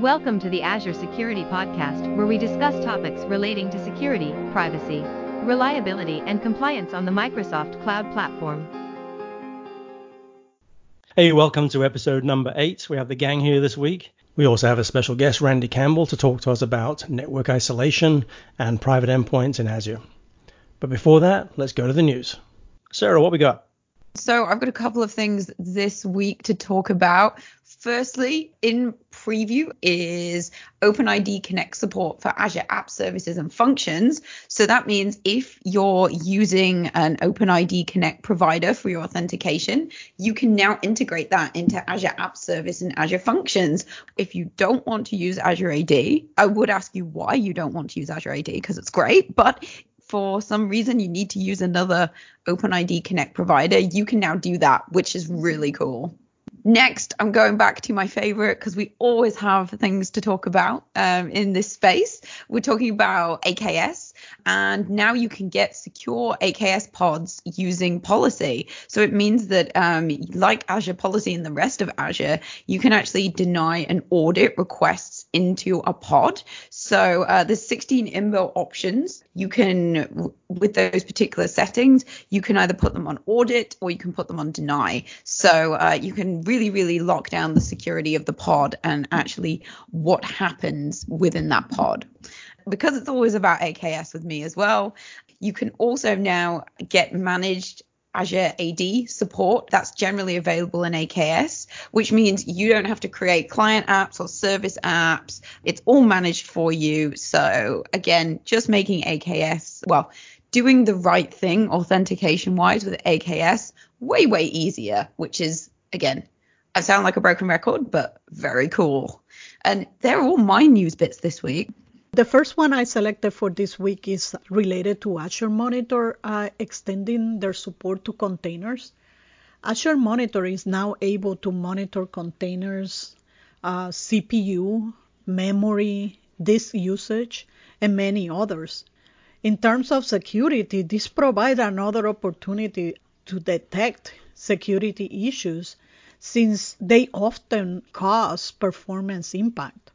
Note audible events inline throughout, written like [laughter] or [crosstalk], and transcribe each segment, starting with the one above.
Welcome to the Azure Security Podcast, where we discuss topics relating to security, privacy, reliability, and compliance on the Microsoft Cloud Platform. Hey, welcome to episode number eight. We have the gang here this week. We also have a special guest, Randy Campbell, to talk to us about network isolation and private endpoints in Azure. But before that, let's go to the news. Sarah, what we got? So I've got a couple of things this week to talk about. Firstly, in preview is OpenID Connect support for Azure App Services and Functions. So that means if you're using an OpenID Connect provider for your authentication, you can now integrate that into Azure App Service and Azure Functions. If you don't want to use Azure AD, I would ask you why you don't want to use Azure AD because it's great, but for some reason you need to use another OpenID Connect provider, you can now do that, which is really cool. Next, I'm going back to my favorite because we always have things to talk about um, in this space. We're talking about AKS, and now you can get secure AKS pods using policy. So it means that, um, like Azure Policy and the rest of Azure, you can actually deny an audit requests into a pod. So uh, there's 16 inbuilt options. You can, with those particular settings, you can either put them on audit or you can put them on deny. So uh, you can really, really lock down the security of the pod and actually what happens within that pod. Because it's always about AKS with me as well, you can also now get managed Azure AD support that's generally available in AKS, which means you don't have to create client apps or service apps. It's all managed for you. So again, just making AKS, well, doing the right thing authentication wise with AKS way, way easier, which is again, I sound like a broken record, but very cool. And they're all my news bits this week. The first one I selected for this week is related to Azure Monitor uh, extending their support to containers. Azure Monitor is now able to monitor containers, uh, CPU, memory, disk usage, and many others. In terms of security, this provides another opportunity to detect security issues since they often cause performance impact.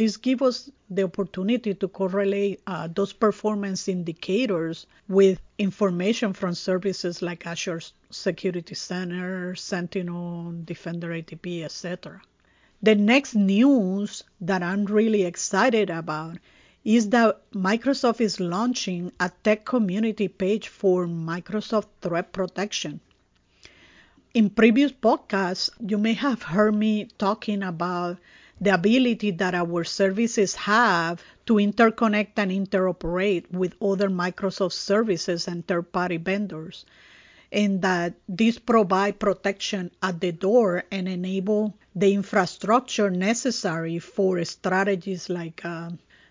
This gives us the opportunity to correlate uh, those performance indicators with information from services like Azure Security Center, Sentinel, Defender ATP, etc. The next news that I'm really excited about is that Microsoft is launching a tech community page for Microsoft Threat Protection. In previous podcasts, you may have heard me talking about the ability that our services have to interconnect and interoperate with other Microsoft services and third party vendors. And that these provide protection at the door and enable the infrastructure necessary for strategies like uh,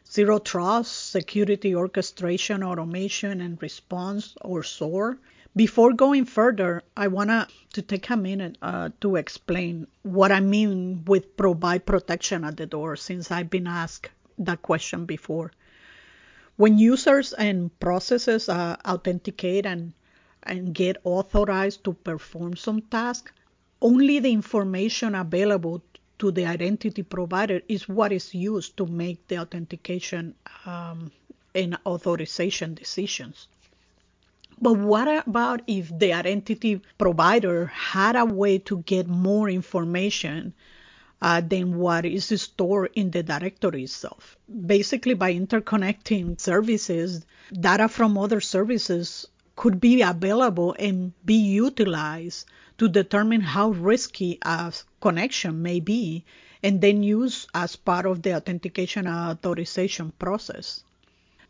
zero trust, security orchestration, automation, and response, or SOAR before going further, I want to take a minute uh, to explain what I mean with provide protection at the door, since I've been asked that question before. When users and processes uh, authenticate and, and get authorized to perform some task, only the information available to the identity provider is what is used to make the authentication um, and authorization decisions. But what about if the identity provider had a way to get more information uh, than what is stored in the directory itself? Basically, by interconnecting services, data from other services could be available and be utilized to determine how risky a connection may be and then used as part of the authentication authorization process.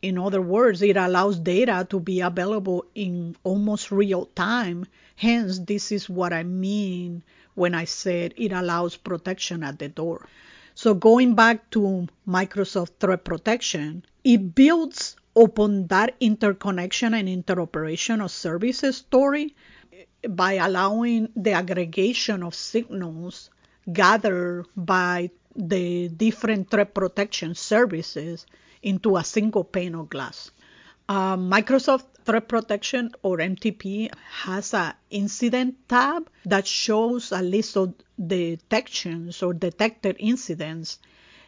In other words, it allows data to be available in almost real time. Hence, this is what I mean when I said it allows protection at the door. So going back to Microsoft Threat Protection, it builds upon that interconnection and interoperation of services story by allowing the aggregation of signals gathered by the different threat protection services into a single pane of glass. Uh, Microsoft Threat Protection or MTP has an incident tab that shows a list of detections or detected incidents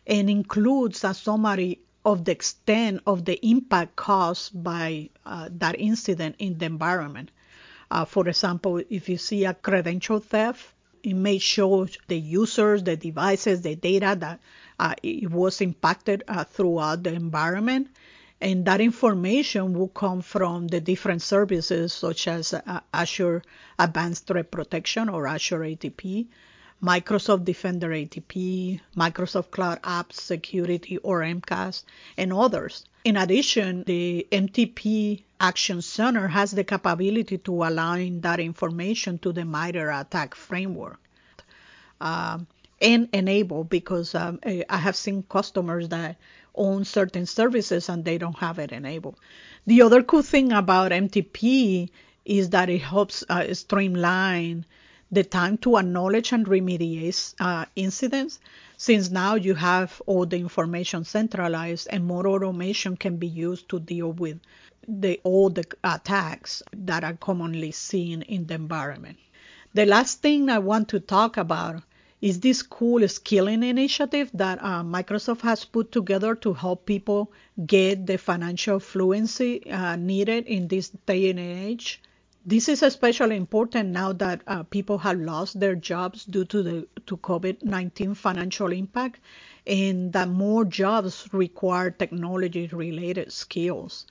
and includes a summary of the extent of the impact caused by uh, that incident in the environment. Uh, for example, if you see a credential theft, it made sure the users, the devices, the data that uh, it was impacted uh, throughout the environment. And that information will come from the different services such as uh, Azure Advanced Threat Protection or Azure ATP, Microsoft Defender ATP, Microsoft Cloud Apps Security or MCAS, and others. In addition, the MTP Action Center has the capability to align that information to the MITRE ATT&CK framework. Um, and enable because um, I have seen customers that own certain services and they don't have it enabled. The other cool thing about MTP is that it helps uh, streamline the time to acknowledge and remediate uh, incidents since now you have all the information centralized and more automation can be used to deal with the all the attacks that are commonly seen in the environment. The last thing I want to talk about is this cool skilling initiative that uh, Microsoft has put together to help people get the financial fluency uh, needed in this day and age. This is especially important now that uh, people have lost their jobs due to the to COVID-19 financial impact, and that more jobs require technology-related skills.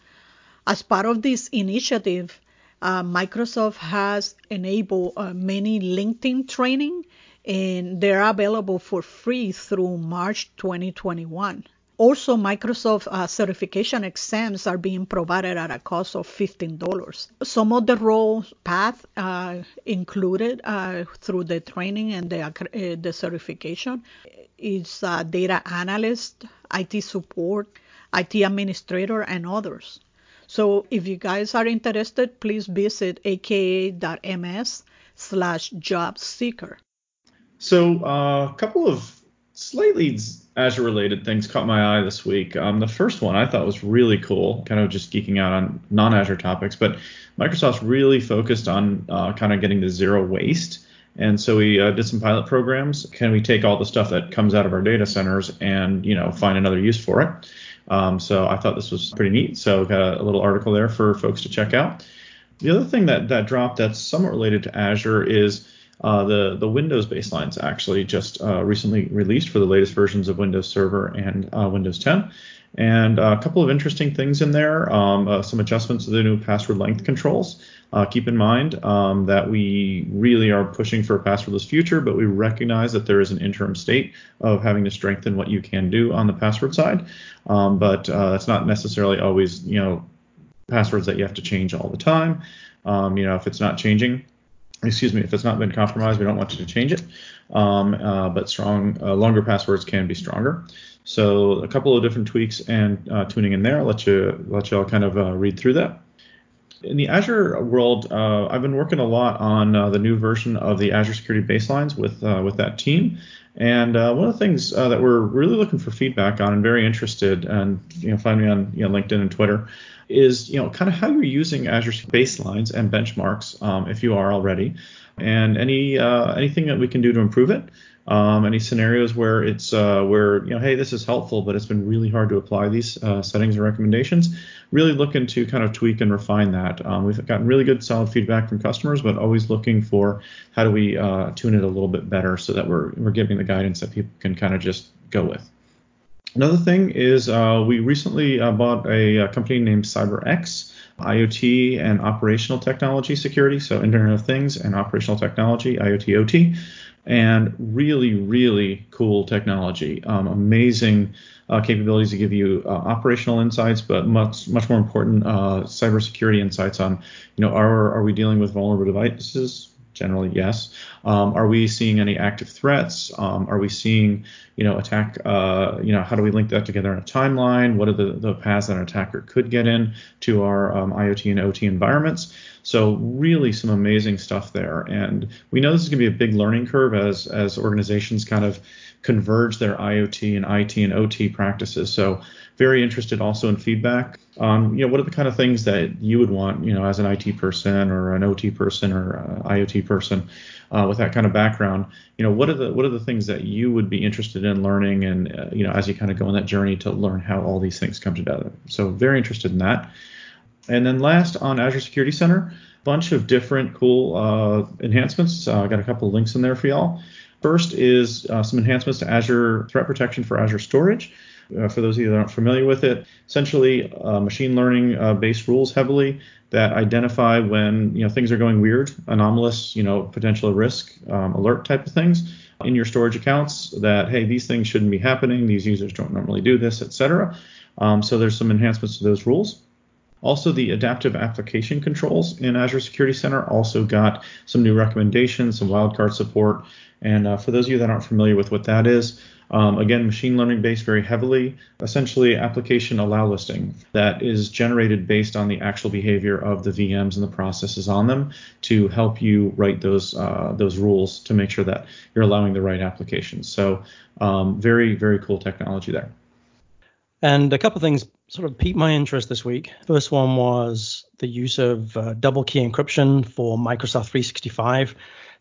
As part of this initiative, uh, Microsoft has enabled uh, many LinkedIn training and they're available for free through March 2021. Also, Microsoft uh, certification exams are being provided at a cost of $15. Some of the role path uh, included uh, through the training and the, uh, the certification is data analyst, IT support, IT administrator, and others. So if you guys are interested, please visit aka.ms slash job seeker. So uh, a couple of slightly Azure related things caught my eye this week. Um, the first one I thought was really cool, kind of just geeking out on non Azure topics, but Microsoft's really focused on uh, kind of getting to zero waste. And so we uh, did some pilot programs. Can we take all the stuff that comes out of our data centers and you know find another use for it? Um, so I thought this was pretty neat. So got a little article there for folks to check out. The other thing that that dropped that's somewhat related to Azure is uh, the the Windows baselines actually just uh, recently released for the latest versions of Windows Server and uh, Windows 10, and a couple of interesting things in there. Um, uh, some adjustments to the new password length controls. Uh, keep in mind um, that we really are pushing for a passwordless future, but we recognize that there is an interim state of having to strengthen what you can do on the password side. Um, but uh, that's not necessarily always you know passwords that you have to change all the time. Um, you know, if it's not changing, excuse me, if it's not been compromised, we don't want you to change it. Um, uh, but strong, uh, longer passwords can be stronger. So a couple of different tweaks and uh, tuning in there. I'll let you let you all kind of uh, read through that. In the Azure world, uh, I've been working a lot on uh, the new version of the Azure Security Baselines with with that team. And one of the things that we're really looking for feedback on and very interested, and you know, find me on you know, LinkedIn and Twitter, is you know kind of how you're using Azure baselines and benchmarks um, if you are already, and any uh, anything that we can do to improve it. Um, any scenarios where it's uh, where you know hey this is helpful but it's been really hard to apply these uh, settings and recommendations really looking to kind of tweak and refine that um, we've gotten really good solid feedback from customers but always looking for how do we uh, tune it a little bit better so that we're, we're giving the guidance that people can kind of just go with Another thing is uh, we recently uh, bought a, a, company named CyberX, IoT and operational technology security, so Internet of Things and operational technology, IoT OT, and really, really cool technology. Um, amazing uh, capabilities to give you uh, operational insights, but much, much more important, uh, cybersecurity insights on, you know, are, are we dealing with vulnerable devices? Generally, yes. Um, are we seeing any active threats? Um, are we seeing, you know, attack? Uh, you know, how do we link that together in a timeline? What are the, the paths that an attacker could get in to our um, IoT and OT environments? So really, some amazing stuff there. And we know this is going to be a big learning curve as as organizations kind of converge their IoT and IT and OT practices. So very interested also in feedback. On you know what are the kind of things that you would want you know as an IT person or an OT person or IoT person uh, with that kind of background? You know what are the what are the things that you would be interested in learning and uh, you know as you kind of go on that journey to learn how all these things come together? So very interested in that. And then last on Azure Security Center bunch of different cool uh, enhancements. Uh, I got a couple of links in there for y'all. First is uh, some enhancements to Azure threat protection for Azure storage uh, for those of you that aren't familiar with it, essentially uh, machine learning uh, based rules heavily that identify when you know things are going weird, anomalous, you know, potential risk um, alert type of things in your storage accounts. That hey, these things shouldn't be happening. These users don't normally do this, etc. Um, so there's some enhancements to those rules. Also, the adaptive application controls in Azure Security Center also got some new recommendations, some wildcard support. And uh, for those of you that aren't familiar with what that is, um, again, machine learning based very heavily, essentially application allow listing that is generated based on the actual behavior of the VMs and the processes on them to help you write those uh, those rules to make sure that you're allowing the right applications. So um, very very cool technology there. And a couple of things sort of piqued my interest this week. First one was the use of uh, double key encryption for Microsoft 365.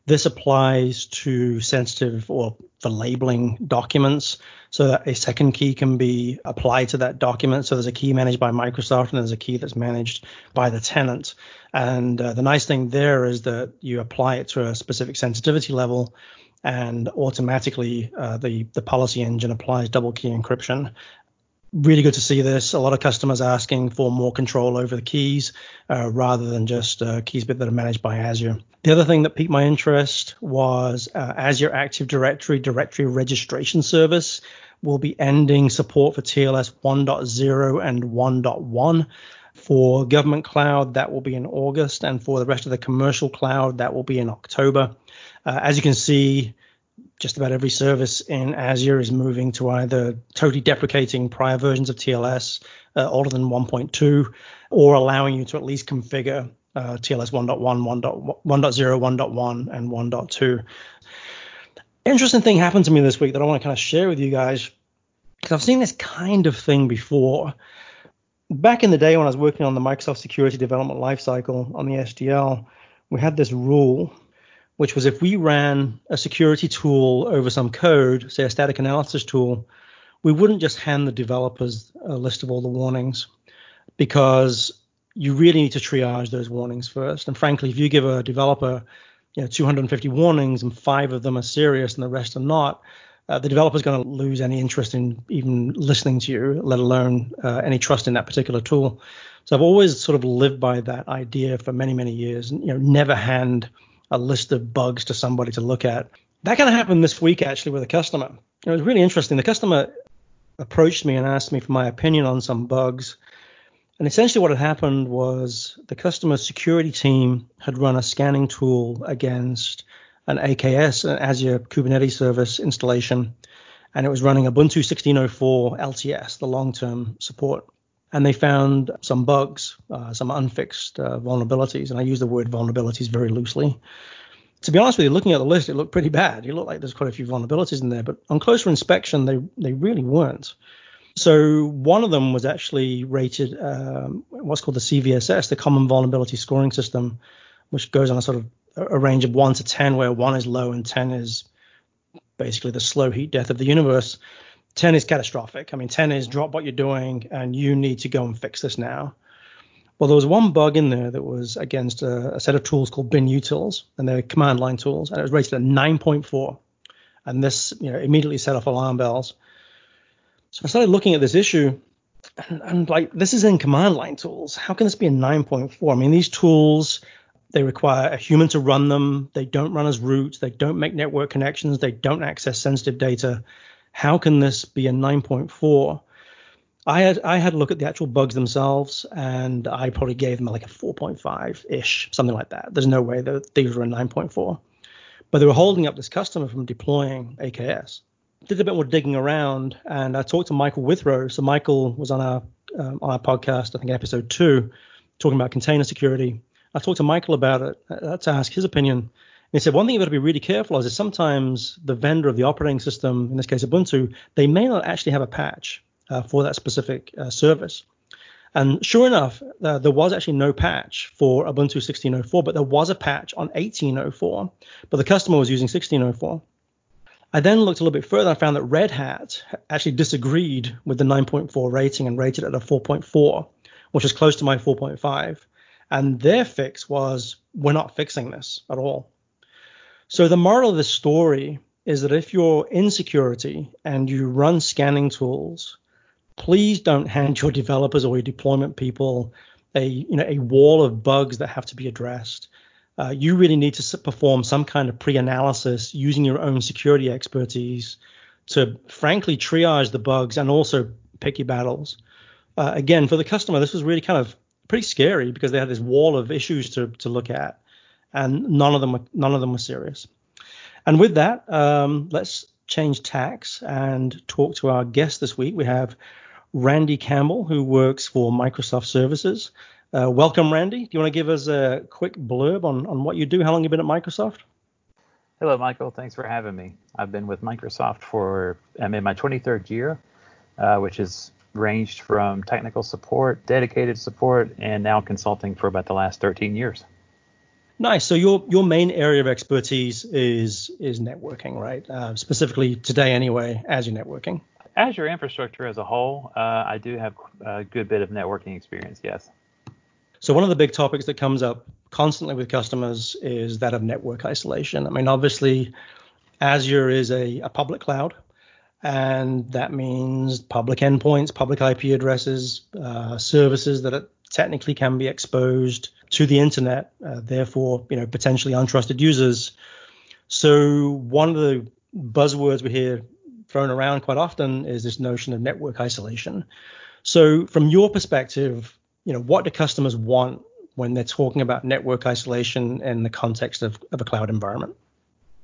This applies to sensitive or for labeling documents so that a second key can be applied to that document. So there's a key managed by Microsoft and there's a key that's managed by the tenant. And uh, the nice thing there is that you apply it to a specific sensitivity level and automatically uh, the, the policy engine applies double key encryption really good to see this. A lot of customers asking for more control over the keys uh, rather than just uh, keys that are managed by Azure. The other thing that piqued my interest was uh, Azure Active Directory Directory Registration Service will be ending support for TLS 1.0 and 1.1. For government cloud, that will be in August, and for the rest of the commercial cloud, that will be in October. Uh, as you can see, just about every service in Azure is moving to either totally deprecating prior versions of TLS, uh, older than 1.2, or allowing you to at least configure uh, TLS 1.1, 1.0, 1.1, and 1.2. Interesting thing happened to me this week that I want to kind of share with you guys because I've seen this kind of thing before. Back in the day when I was working on the Microsoft Security Development Lifecycle on the SDL, we had this rule which was if we ran a security tool over some code, say a static analysis tool, we wouldn't just hand the developers a list of all the warnings because you really need to triage those warnings first. And frankly, if you give a developer you know, 250 warnings and five of them are serious and the rest are not, uh, the developer is going to lose any interest in even listening to you, let alone uh, any trust in that particular tool. So I've always sort of lived by that idea for many, many years. And you know, never hand a list of bugs to somebody to look at. That kind of happened this week actually with a customer. It was really interesting. The customer approached me and asked me for my opinion on some bugs. And essentially, what had happened was the customer security team had run a scanning tool against an AKS, an Azure Kubernetes Service installation, and it was running Ubuntu 16.04 LTS, the long term support and they found some bugs, uh, some unfixed uh, vulnerabilities. And I use the word vulnerabilities very loosely. To be honest with you, looking at the list, it looked pretty bad. It looked like there's quite a few vulnerabilities in there, but on closer inspection, they they really weren't. So one of them was actually rated um, what's called the CVSS, the Common Vulnerability Scoring System, which goes on a sort of a range of one to ten, where one is low and ten is basically the slow heat death of the universe. 10 is catastrophic. I mean, 10 is drop what you're doing and you need to go and fix this now. Well, there was one bug in there that was against a, a set of tools called binutils, and they're command line tools, and it was rated at 9.4. And this, you know, immediately set off alarm bells. So I started looking at this issue, and like, this is in command line tools. How can this be a 9.4? I mean, these tools, they require a human to run them. They don't run as root. They don't make network connections. They don't access sensitive data how can this be a 9.4? I had I had a look at the actual bugs themselves, and I probably gave them like a 4.5 ish, something like that. There's no way that these were a 9.4, but they were holding up this customer from deploying AKS. Did a bit more digging around, and I talked to Michael Withrow. So Michael was on our um, on our podcast, I think episode two, talking about container security. I talked to Michael about it uh, to ask his opinion, he said one thing you've got to be really careful of is sometimes the vendor of the operating system, in this case Ubuntu, they may not actually have a patch. uh, for that specific uh, service. And sure enough, uh, there was actually no patch for Ubuntu 16.04, but there was a patch on 18.04, but the customer was using 16.04. I then looked a little bit further and found that Red Hat actually disagreed with the 9.4 rating and rated it at a 4.4, which is close to my 4.5. And their fix was we're not fixing this at all. So the moral of this story is that if you're in security and you run scanning tools, please don't hand your [laughs] developers or your deployment people a you know a wall of bugs that have to be addressed. Uh, you really need to perform some kind of pre-analysis using your own security expertise to frankly triage the bugs and also pick your battles. Uh, again, for the customer, this was really kind of pretty scary because they had this wall of issues to to look at, and none of them none of them were serious. And with that, um, let's change tacks and talk to our guest this week. We have Randy Campbell, who works for Microsoft Services. Uh, welcome, Randy. Do you want to give us a quick blurb on, on what you do? How long you been at Microsoft? Hello, Michael. Thanks for having me. I've been with Microsoft for I'm in my 23rd year, uh, which has ranged from technical support, dedicated support, and now consulting for about the last 13 years. Nice. So your your main area of expertise is is networking, right? Uh, specifically today, anyway, Azure networking. Azure infrastructure as a whole, uh, I do have a good bit of networking experience. Yes. So one of the big topics that comes up constantly with customers is that of network isolation. I mean, obviously, Azure is a, a public cloud, and that means public endpoints, public IP addresses, uh, services that are, technically can be exposed to the internet, uh, therefore, you know, potentially untrusted users. So one of the buzzwords we hear thrown around quite often is this notion of network isolation. So from your perspective, you know, what do customers want when they're talking about network isolation in the context of, of a cloud environment?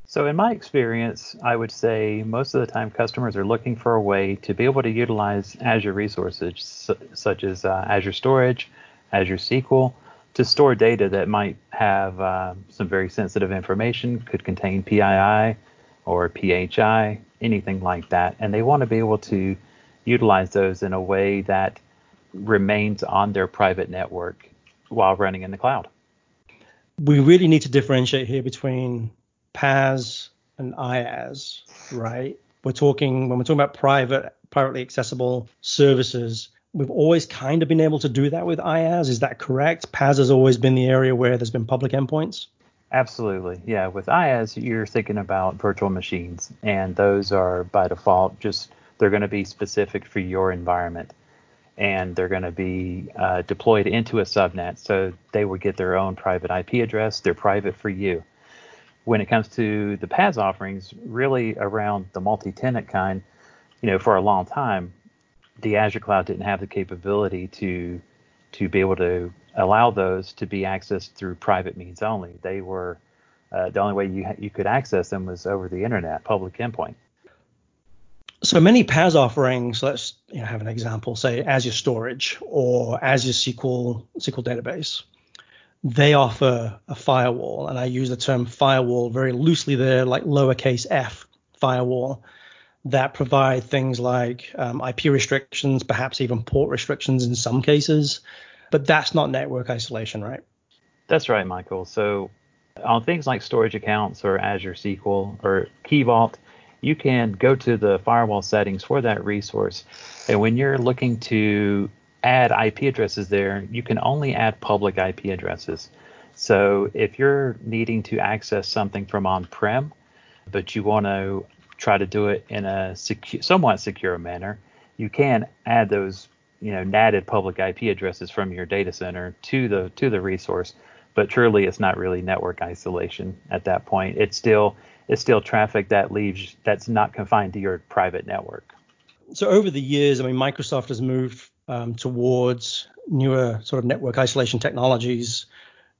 So, in my experience, I would say most of the time customers are looking for a way to be able to utilize Azure resources such as uh, Azure Storage, Azure SQL, to store data that might have uh, some very sensitive information, could contain PII or PHI, anything like that. And they want to be able to utilize those in a way that remains on their private network while running in the cloud. We really need to differentiate here between PaaS and IaaS, right? We're talking when we're talking about private, privately accessible services. We've always kind of been able to do that with IaaS. Is that correct? PaaS has always been the area where there's been public endpoints. Absolutely. Yeah. With IaaS, you're thinking about virtual machines, and those are by default just they're going to be specific for your environment and they're going to be uh, deployed into a subnet. So they will get their own private IP address. They're private for you. When it comes to the PaaS offerings, really around the multi-tenant kind, you know, for a long time, the Azure cloud didn't have the capability to to be able to allow those to be accessed through private means only. They were uh, the only way you you could access them was over the internet, public endpoint. So many PaaS offerings, let's you know, have an example, say Azure Storage or Azure SQL SQL Database. They offer a firewall, and I use the term firewall very loosely there, like lowercase f firewall, that provide things like um, IP restrictions, perhaps even port restrictions in some cases, but that's not network isolation, right? That's right, Michael. So on things like storage accounts or Azure SQL or Key Vault, you can go to the firewall settings for that resource. And when you're looking to add IP addresses there, you can only add public IP addresses. So if you're needing to access something from on-prem, but you want to try to do it in a somewhat secure manner, you can add those you know natted public IP addresses from your data center to the to the resource. But truly, it's not really network isolation at that point. It's still it's still traffic that leaves that's not confined to your private network. So over the years, I mean, Microsoft has moved um, towards newer sort of network isolation technologies.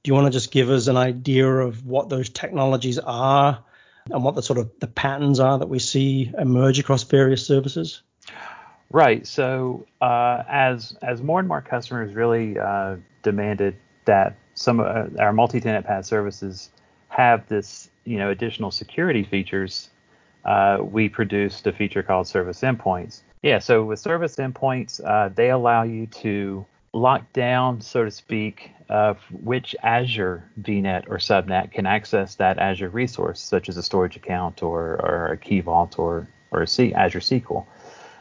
Do you want to just give us an idea of what those technologies are and what the sort of the patterns are that we see emerge across various services? Right. So uh, as as more and more customers really uh, demanded that some of our multi-tenant PaaS services have this, you know, additional security features, uh, we produced a feature called Service Endpoints. Yeah, so with service endpoints, uh, they allow you to lock down, so to speak, of which Azure VNet or subnet can access that Azure resource, such as a storage account or, or a Key Vault or, or a C, Azure SQL.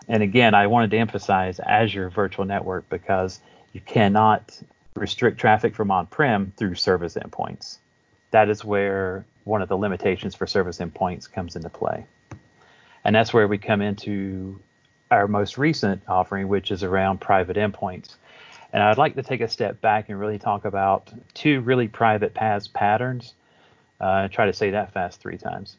And again, I wanted to emphasize Azure Virtual Network because you cannot restrict traffic from on-prem through service endpoints. That is where one of the limitations for service endpoints comes into play. And that's where we come into our most recent offering, which is around private endpoints. And I'd like to take a step back and really talk about two really private PaaS patterns. Uh, try to say that fast three times.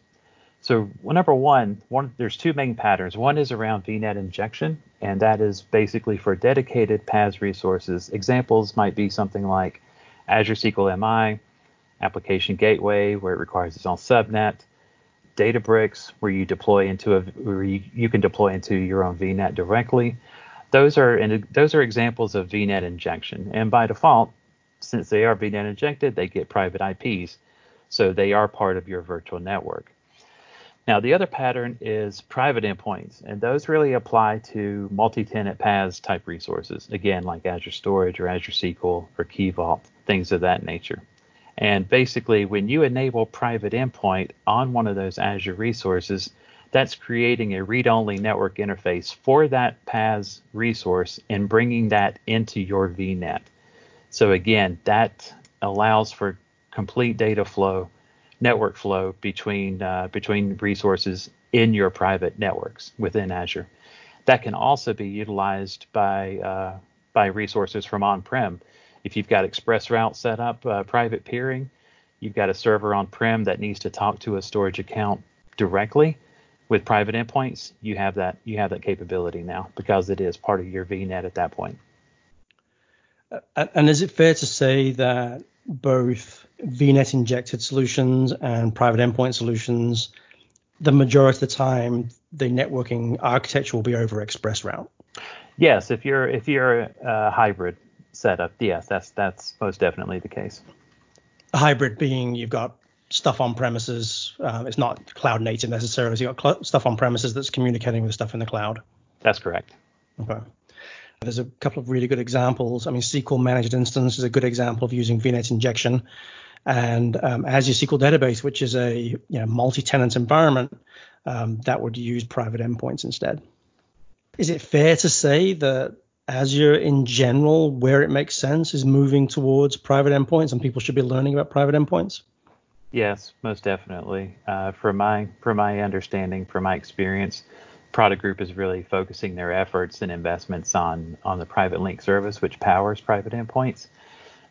So well, number one, one, there's two main patterns. One is around VNet injection, and that is basically for dedicated PaaS resources. Examples might be something like Azure SQL MI, Application Gateway, where it requires its own subnet, Databricks, where you deploy into a where you, you can deploy into your own VNet directly. Those are and those are examples of VNet injection, and by default, since they are VNet injected, they get private IPs, so they are part of your virtual network. Now, the other pattern is private endpoints, and those really apply to multi-tenant PaaS type resources, again, like Azure Storage or Azure SQL or Key Vault, things of that nature. And basically, when you enable private endpoint on one of those Azure resources, that's creating a read-only network interface for that PaaS resource and bringing that into your VNet. So again, that allows for complete data flow network flow between uh, between resources in your private networks within Azure. That can also be utilized by uh, by resources from on-prem. If you've got ExpressRoute set up, uh, private peering, you've got a server on-prem that needs to talk to a storage account directly with private endpoints. You have that you have that capability now because it is part of your VNet at that point. Uh, and is it fair to say that both VNet injected solutions and private endpoint solutions, the majority of the time, the networking architecture will be over ExpressRoute. Yes, if you're if you're a hybrid setup, yes, that's that's most definitely the case. Hybrid being you've got stuff on premises. Uh, it's not cloud native necessarily. So you've got cl- stuff on premises that's communicating with stuff in the cloud. That's correct. Okay. There's a couple of really good examples. I mean, SQL Managed Instance is a good example of using VNet injection, and um, Azure SQL Database, which is a you know, multi-tenant environment, um, that would use private endpoints instead. Is it fair to say that Azure in general, where it makes sense, is moving towards private endpoints, and people should be learning about private endpoints? Yes, most definitely. Uh, from my from my understanding, from my experience, product group is really focusing their efforts and investments on on the private link service, which powers private endpoints.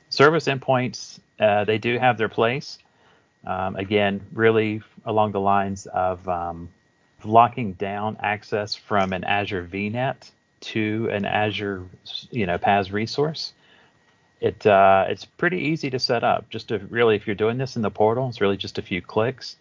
Service endpoints, uh, they do have their place. Um, again, really along the lines of um, locking down access from an Azure VNet to an Azure, you know, PaaS resource. It uh, it's pretty easy to set up. Just to really, if you're doing this in the portal, it's really just a few clicks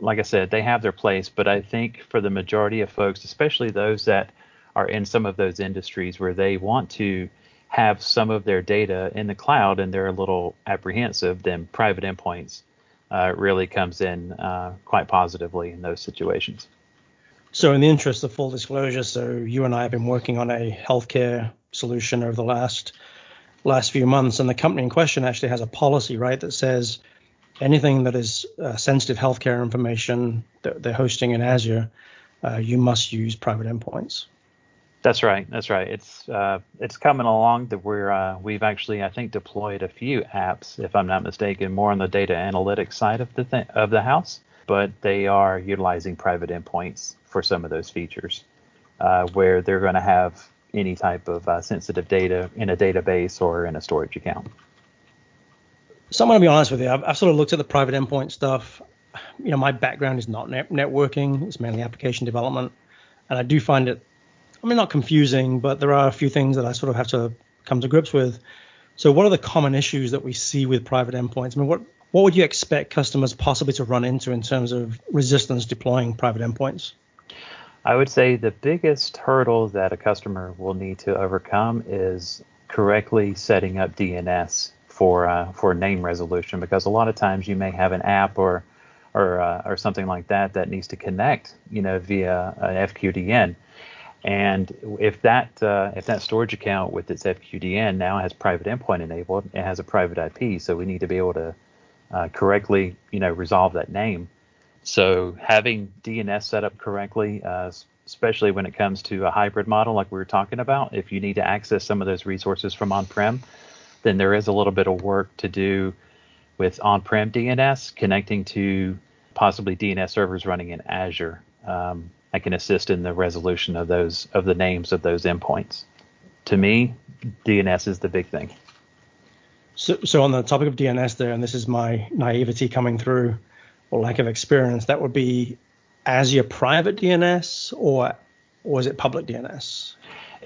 like I said, they have their place, but I think for the majority of folks, especially those that are in some of those industries where they want to have some of their data in the cloud and they're a little apprehensive, then private endpoints uh, really comes in uh, quite positively in those situations. So, in the interest of full disclosure, so you and I have been working on a healthcare solution over the last last few months, and the company in question actually has a policy, right, that says anything that is uh, sensitive healthcare information that they're hosting in Azure, uh, you must use private endpoints. That's right. That's right. It's uh, it's coming along that we're uh, we've actually I think deployed a few apps, if I'm not mistaken, more on the data analytics side of the th- of the house, but they are utilizing private endpoints for some of those features, uh, where they're going to have any type of uh, sensitive data in a database or in a storage account. So I'm going to be honest with you. I've, I've, sort of looked at the private endpoint stuff. You know, my background is not net- networking; it's mainly application development, and I do find it. I mean, not confusing, but there are a few things that I sort of have to come to grips with. So, what are the common issues that we see with private endpoints? I mean, what what would you expect customers possibly to run into in terms of resistance deploying private endpoints? I would say the biggest hurdle that a customer will need to overcome is correctly setting up DNS for uh, for name resolution because a lot of times you may have an app or or uh, or something like that that needs to connect, you know, via an FQDN, And if that uh, if that storage account with its FQDN now has private endpoint enabled, it has a private IP. So we need to be able to uh, correctly, you know, resolve that name. So having DNS set up correctly, uh, especially when it comes to a hybrid model like we were talking about, if you need to access some of those resources from on-prem, then there is a little bit of work to do with on-prem DNS connecting to possibly DNS servers running in Azure. Um, I can assist in the resolution of those of the names of those endpoints. To me, DNS is the big thing. So, so on the topic of DNS there, and this is my naivety coming through or lack of experience, that would be Azure private DNS or is it public DNS?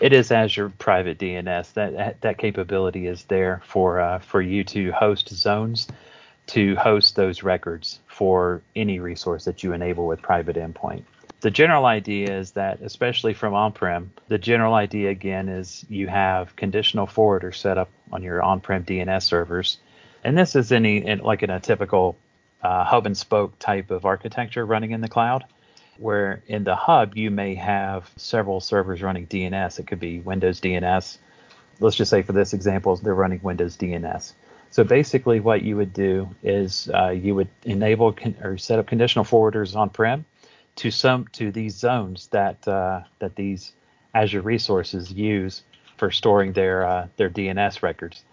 It is Azure private DNS. That that capability is there for uh, for you to host zones to host those records for any resource that you enable with private endpoint. The general idea is that, especially from on-prem, the general idea again is you have conditional forwarders set up on your on-prem DNS servers, and this is any like in a typical uh, hub and spoke type of architecture running in the cloud, where in the hub you may have several servers running DNS. It could be Windows DNS. Let's just say for this example, they're running Windows DNS. So basically, what you would do is uh, you would enable con- or set up conditional forwarders on-prem to some to these zones that uh, that these Azure resources use for storing their uh, their DNS records.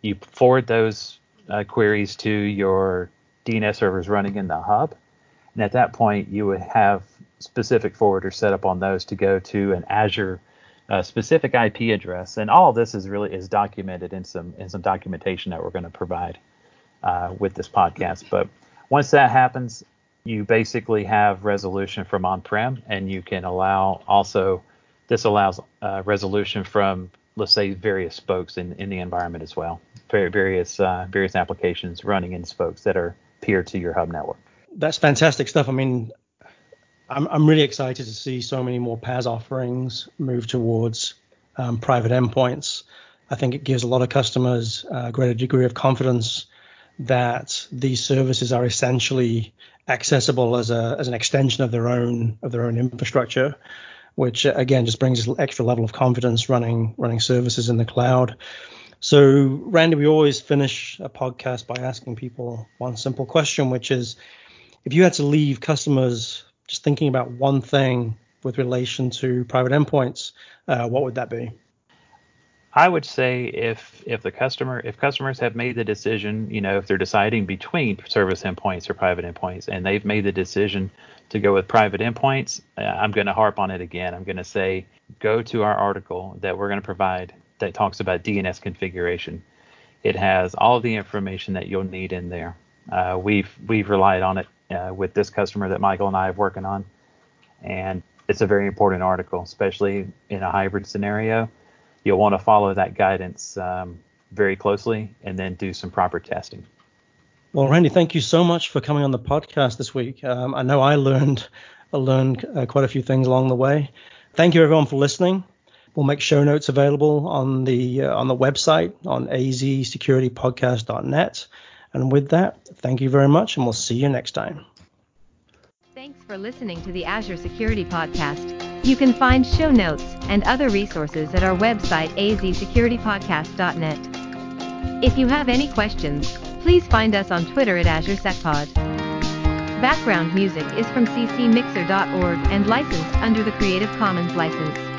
You forward those uh, queries to your DNS servers running in the hub. And at that point, you would have specific forwarders set up on those to go to an Azure uh, specific IP address. And all this is really is documented in some in some documentation that we're going to provide uh, with this podcast. But once that happens, you basically have resolution from on-prem, and you can allow also this allows uh, resolution from let's say various spokes in, in the environment as well, various uh, various applications running in spokes that are peer to your hub network. That's fantastic stuff. I mean, I'm, I'm really excited to see so many more PaaS offerings move towards um, private endpoints. I think it gives a lot of customers a greater degree of confidence that these services are essentially accessible as a as an extension of their own of their own infrastructure, which again just brings an extra level of confidence running running services in the cloud. So, Randy, we always finish a podcast by asking people one simple question, which is if you had to leave customers just thinking about one thing with relation to private endpoints, uh, what would that be? I would say if if the customer if customers have made the decision, you know, if they're deciding between service endpoints or private endpoints, and they've made the decision to go with private endpoints, uh, I'm going to harp on it again. I'm going to say go to our article that we're going to provide that talks about DNS configuration. It has all the information that you'll need in there. Uh, we've we've relied on it uh, with this customer that Michael and I are working on, and it's a very important article, especially in a hybrid scenario. You'll want to follow that guidance um, very closely and then do some proper testing. Well, Randy, thank you so much for coming on the podcast this week. Um, I know I learned I learned uh, quite a few things along the way. Thank you everyone for listening. We'll make show notes available on the uh, on the website on azsecuritypodcast.net. And with that, thank you very much, and we'll see you next time. Thanks for listening to the Azure Security Podcast. You can find show notes and other resources at our website azsecuritypodcast.net. If you have any questions, please find us on Twitter at AzureSecPod. Background music is from ccmixter.org and licensed under the Creative Commons license.